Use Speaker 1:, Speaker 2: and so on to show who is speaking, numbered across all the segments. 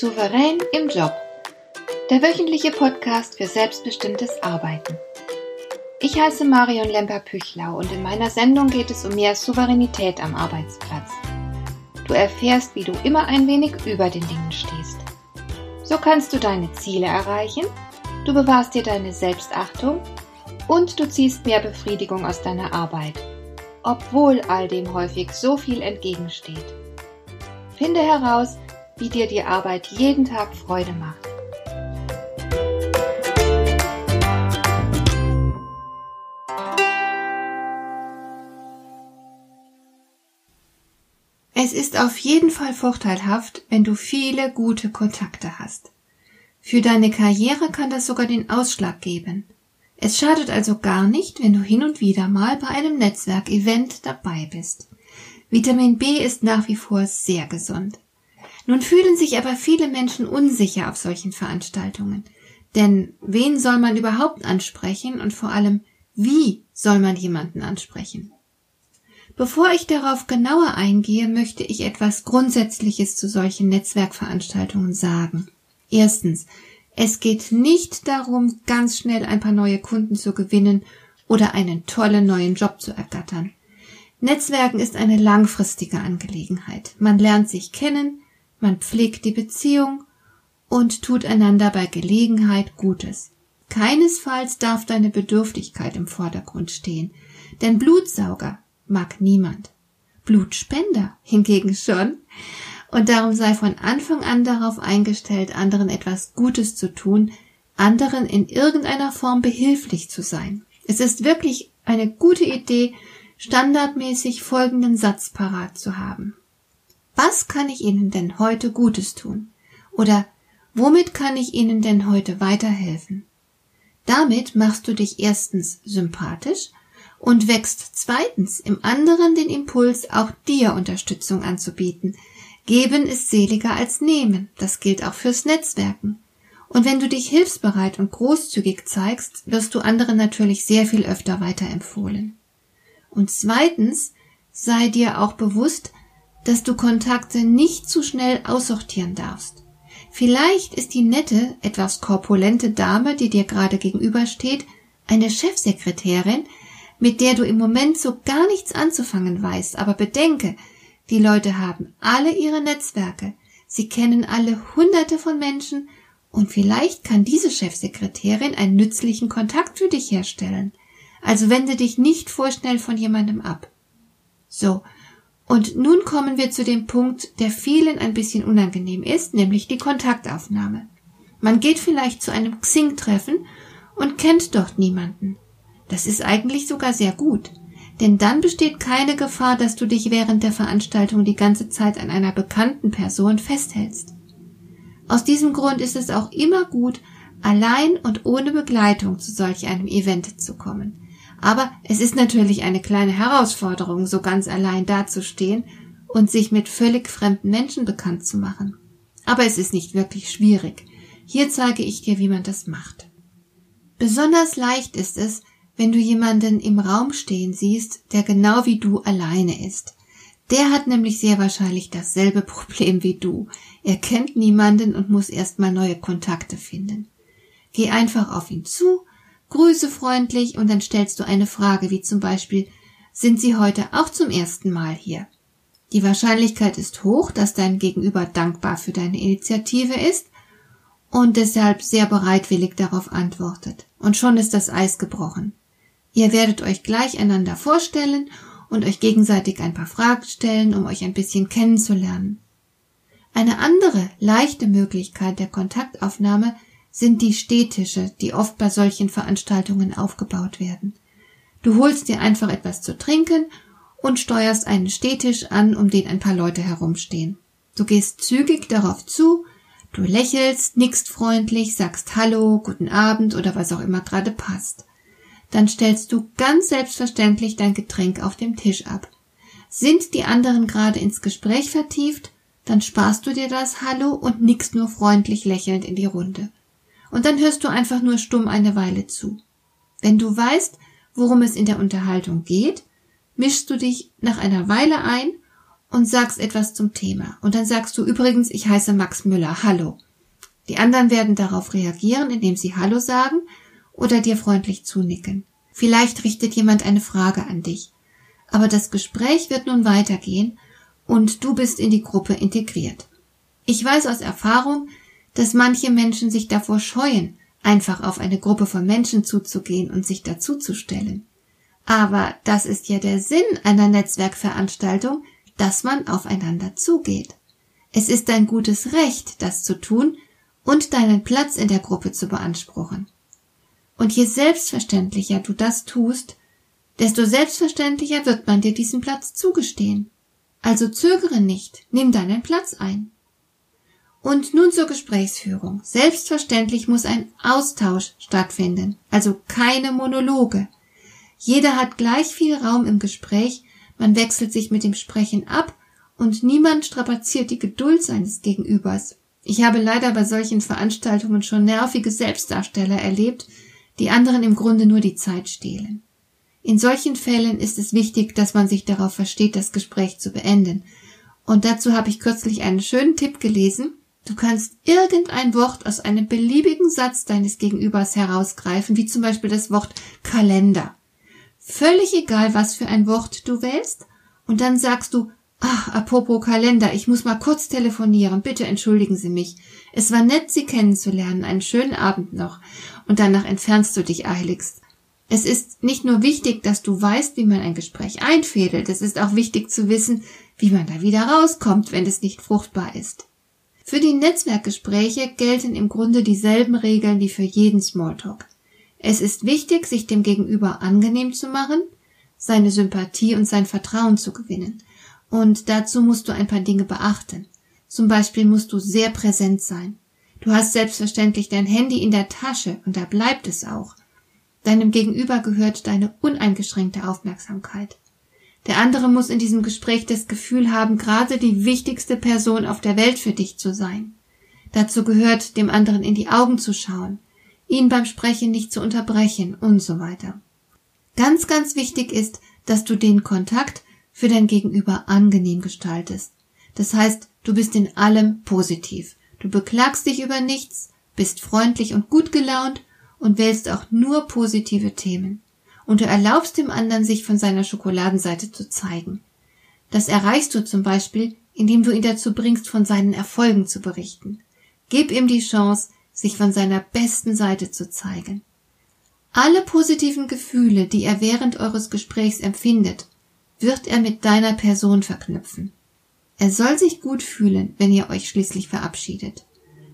Speaker 1: Souverän im Job. Der wöchentliche Podcast für selbstbestimmtes Arbeiten. Ich heiße Marion Lemper-Püchlau und in meiner Sendung geht es um mehr Souveränität am Arbeitsplatz. Du erfährst, wie du immer ein wenig über den Dingen stehst. So kannst du deine Ziele erreichen, du bewahrst dir deine Selbstachtung und du ziehst mehr Befriedigung aus deiner Arbeit, obwohl all dem häufig so viel entgegensteht. Finde heraus, wie dir die Arbeit jeden Tag Freude macht. Es ist auf jeden Fall vorteilhaft, wenn du viele gute Kontakte hast. Für deine Karriere kann das sogar den Ausschlag geben. Es schadet also gar nicht, wenn du hin und wieder mal bei einem Netzwerkevent dabei bist. Vitamin B ist nach wie vor sehr gesund. Nun fühlen sich aber viele Menschen unsicher auf solchen Veranstaltungen. Denn wen soll man überhaupt ansprechen und vor allem, wie soll man jemanden ansprechen? Bevor ich darauf genauer eingehe, möchte ich etwas Grundsätzliches zu solchen Netzwerkveranstaltungen sagen. Erstens, es geht nicht darum, ganz schnell ein paar neue Kunden zu gewinnen oder einen tollen neuen Job zu ergattern. Netzwerken ist eine langfristige Angelegenheit. Man lernt sich kennen, man pflegt die Beziehung und tut einander bei Gelegenheit Gutes. Keinesfalls darf deine Bedürftigkeit im Vordergrund stehen, denn Blutsauger mag niemand. Blutspender hingegen schon, und darum sei von Anfang an darauf eingestellt, anderen etwas Gutes zu tun, anderen in irgendeiner Form behilflich zu sein. Es ist wirklich eine gute Idee, standardmäßig folgenden Satz parat zu haben. Was kann ich Ihnen denn heute Gutes tun? Oder womit kann ich Ihnen denn heute weiterhelfen? Damit machst du dich erstens sympathisch und wächst zweitens im anderen den Impuls, auch dir Unterstützung anzubieten. Geben ist seliger als nehmen. Das gilt auch fürs Netzwerken. Und wenn du dich hilfsbereit und großzügig zeigst, wirst du anderen natürlich sehr viel öfter weiterempfohlen. Und zweitens sei dir auch bewusst, dass du Kontakte nicht zu schnell aussortieren darfst. Vielleicht ist die nette, etwas korpulente Dame, die dir gerade gegenübersteht, eine Chefsekretärin, mit der du im Moment so gar nichts anzufangen weißt, aber bedenke, die Leute haben alle ihre Netzwerke, sie kennen alle hunderte von Menschen und vielleicht kann diese Chefsekretärin einen nützlichen Kontakt für dich herstellen. Also wende dich nicht vorschnell von jemandem ab. So, und nun kommen wir zu dem Punkt, der vielen ein bisschen unangenehm ist, nämlich die Kontaktaufnahme. Man geht vielleicht zu einem Xing-Treffen und kennt dort niemanden. Das ist eigentlich sogar sehr gut, denn dann besteht keine Gefahr, dass du dich während der Veranstaltung die ganze Zeit an einer bekannten Person festhältst. Aus diesem Grund ist es auch immer gut, allein und ohne Begleitung zu solch einem Event zu kommen. Aber es ist natürlich eine kleine Herausforderung, so ganz allein dazustehen und sich mit völlig fremden Menschen bekannt zu machen. Aber es ist nicht wirklich schwierig. Hier zeige ich dir, wie man das macht. Besonders leicht ist es, wenn du jemanden im Raum stehen siehst, der genau wie du alleine ist. Der hat nämlich sehr wahrscheinlich dasselbe Problem wie du. Er kennt niemanden und muss erstmal neue Kontakte finden. Geh einfach auf ihn zu Grüße freundlich und dann stellst du eine Frage wie zum Beispiel Sind Sie heute auch zum ersten Mal hier? Die Wahrscheinlichkeit ist hoch, dass dein Gegenüber dankbar für deine Initiative ist und deshalb sehr bereitwillig darauf antwortet. Und schon ist das Eis gebrochen. Ihr werdet euch gleich einander vorstellen und euch gegenseitig ein paar Fragen stellen, um euch ein bisschen kennenzulernen. Eine andere leichte Möglichkeit der Kontaktaufnahme sind die Stehtische, die oft bei solchen Veranstaltungen aufgebaut werden. Du holst dir einfach etwas zu trinken und steuerst einen Stehtisch an, um den ein paar Leute herumstehen. Du gehst zügig darauf zu, du lächelst, nickst freundlich, sagst Hallo, guten Abend oder was auch immer gerade passt. Dann stellst du ganz selbstverständlich dein Getränk auf dem Tisch ab. Sind die anderen gerade ins Gespräch vertieft, dann sparst du dir das Hallo und nickst nur freundlich lächelnd in die Runde und dann hörst du einfach nur stumm eine Weile zu. Wenn du weißt, worum es in der Unterhaltung geht, mischst du dich nach einer Weile ein und sagst etwas zum Thema. Und dann sagst du übrigens, ich heiße Max Müller, hallo. Die anderen werden darauf reagieren, indem sie Hallo sagen oder dir freundlich zunicken. Vielleicht richtet jemand eine Frage an dich. Aber das Gespräch wird nun weitergehen und du bist in die Gruppe integriert. Ich weiß aus Erfahrung, dass manche Menschen sich davor scheuen, einfach auf eine Gruppe von Menschen zuzugehen und sich dazuzustellen. Aber das ist ja der Sinn einer Netzwerkveranstaltung, dass man aufeinander zugeht. Es ist dein gutes Recht, das zu tun und deinen Platz in der Gruppe zu beanspruchen. Und je selbstverständlicher du das tust, desto selbstverständlicher wird man dir diesen Platz zugestehen. Also zögere nicht, nimm deinen Platz ein. Und nun zur Gesprächsführung. Selbstverständlich muss ein Austausch stattfinden, also keine Monologe. Jeder hat gleich viel Raum im Gespräch, man wechselt sich mit dem Sprechen ab und niemand strapaziert die Geduld seines Gegenübers. Ich habe leider bei solchen Veranstaltungen schon nervige Selbstdarsteller erlebt, die anderen im Grunde nur die Zeit stehlen. In solchen Fällen ist es wichtig, dass man sich darauf versteht, das Gespräch zu beenden. Und dazu habe ich kürzlich einen schönen Tipp gelesen. Du kannst irgendein Wort aus einem beliebigen Satz deines Gegenübers herausgreifen, wie zum Beispiel das Wort Kalender. Völlig egal, was für ein Wort du wählst, und dann sagst du, ach, apropos Kalender, ich muss mal kurz telefonieren, bitte entschuldigen Sie mich. Es war nett, Sie kennenzulernen, einen schönen Abend noch, und danach entfernst du dich eiligst. Es ist nicht nur wichtig, dass du weißt, wie man ein Gespräch einfädelt, es ist auch wichtig zu wissen, wie man da wieder rauskommt, wenn es nicht fruchtbar ist. Für die Netzwerkgespräche gelten im Grunde dieselben Regeln wie für jeden Smalltalk. Es ist wichtig, sich dem Gegenüber angenehm zu machen, seine Sympathie und sein Vertrauen zu gewinnen. Und dazu musst du ein paar Dinge beachten. Zum Beispiel musst du sehr präsent sein. Du hast selbstverständlich dein Handy in der Tasche und da bleibt es auch. Deinem Gegenüber gehört deine uneingeschränkte Aufmerksamkeit. Der andere muss in diesem Gespräch das Gefühl haben, gerade die wichtigste Person auf der Welt für dich zu sein. Dazu gehört, dem anderen in die Augen zu schauen, ihn beim Sprechen nicht zu unterbrechen und so weiter. Ganz, ganz wichtig ist, dass du den Kontakt für dein Gegenüber angenehm gestaltest. Das heißt, du bist in allem positiv. Du beklagst dich über nichts, bist freundlich und gut gelaunt und wählst auch nur positive Themen. Und du erlaubst dem anderen, sich von seiner Schokoladenseite zu zeigen. Das erreichst du zum Beispiel, indem du ihn dazu bringst, von seinen Erfolgen zu berichten. Gib ihm die Chance, sich von seiner besten Seite zu zeigen. Alle positiven Gefühle, die er während eures Gesprächs empfindet, wird er mit deiner Person verknüpfen. Er soll sich gut fühlen, wenn ihr euch schließlich verabschiedet.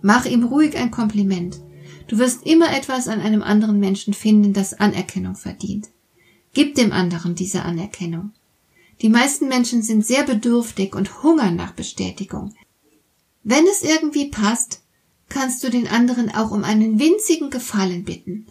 Speaker 1: Mach ihm ruhig ein Kompliment. Du wirst immer etwas an einem anderen Menschen finden, das Anerkennung verdient. Gib dem anderen diese Anerkennung. Die meisten Menschen sind sehr bedürftig und hungern nach Bestätigung. Wenn es irgendwie passt, kannst du den anderen auch um einen winzigen Gefallen bitten.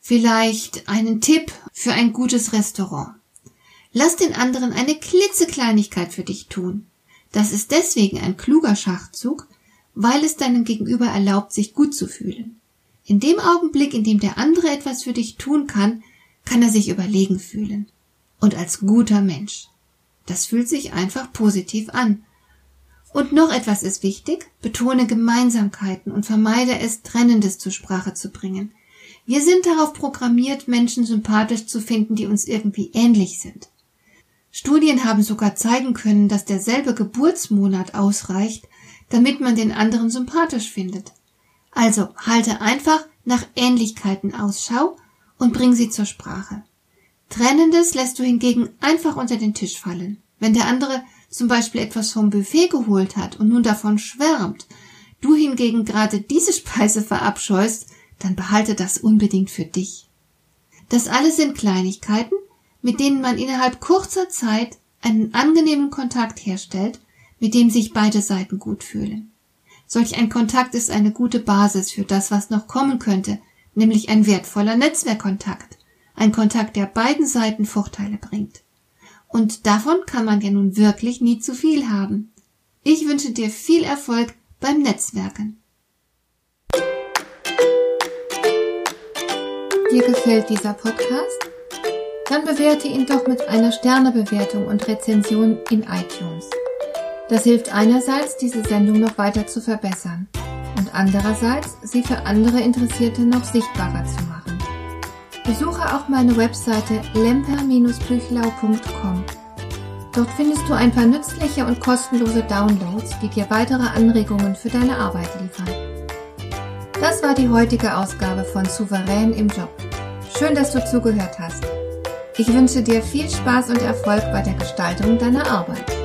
Speaker 1: Vielleicht einen Tipp für ein gutes Restaurant. Lass den anderen eine klitzekleinigkeit für dich tun. Das ist deswegen ein kluger Schachzug, weil es deinem Gegenüber erlaubt, sich gut zu fühlen. In dem Augenblick, in dem der andere etwas für dich tun kann, kann er sich überlegen fühlen. Und als guter Mensch. Das fühlt sich einfach positiv an. Und noch etwas ist wichtig, betone Gemeinsamkeiten und vermeide es, Trennendes zur Sprache zu bringen. Wir sind darauf programmiert, Menschen sympathisch zu finden, die uns irgendwie ähnlich sind. Studien haben sogar zeigen können, dass derselbe Geburtsmonat ausreicht, damit man den anderen sympathisch findet. Also halte einfach nach Ähnlichkeiten Ausschau und bring sie zur Sprache. Trennendes lässt du hingegen einfach unter den Tisch fallen. Wenn der andere zum Beispiel etwas vom Buffet geholt hat und nun davon schwärmt, du hingegen gerade diese Speise verabscheust, dann behalte das unbedingt für dich. Das alles sind Kleinigkeiten, mit denen man innerhalb kurzer Zeit einen angenehmen Kontakt herstellt, mit dem sich beide Seiten gut fühlen. Solch ein Kontakt ist eine gute Basis für das, was noch kommen könnte, nämlich ein wertvoller Netzwerkkontakt. Ein Kontakt, der beiden Seiten Vorteile bringt. Und davon kann man ja nun wirklich nie zu viel haben. Ich wünsche dir viel Erfolg beim Netzwerken. Dir gefällt dieser Podcast? Dann bewerte ihn doch mit einer Sternebewertung und Rezension in iTunes. Das hilft einerseits, diese Sendung noch weiter zu verbessern und andererseits, sie für andere Interessierte noch sichtbarer zu machen. Besuche auch meine Webseite lemper-büchlau.com. Dort findest du ein paar nützliche und kostenlose Downloads, die dir weitere Anregungen für deine Arbeit liefern. Das war die heutige Ausgabe von Souverän im Job. Schön, dass du zugehört hast. Ich wünsche dir viel Spaß und Erfolg bei der Gestaltung deiner Arbeit.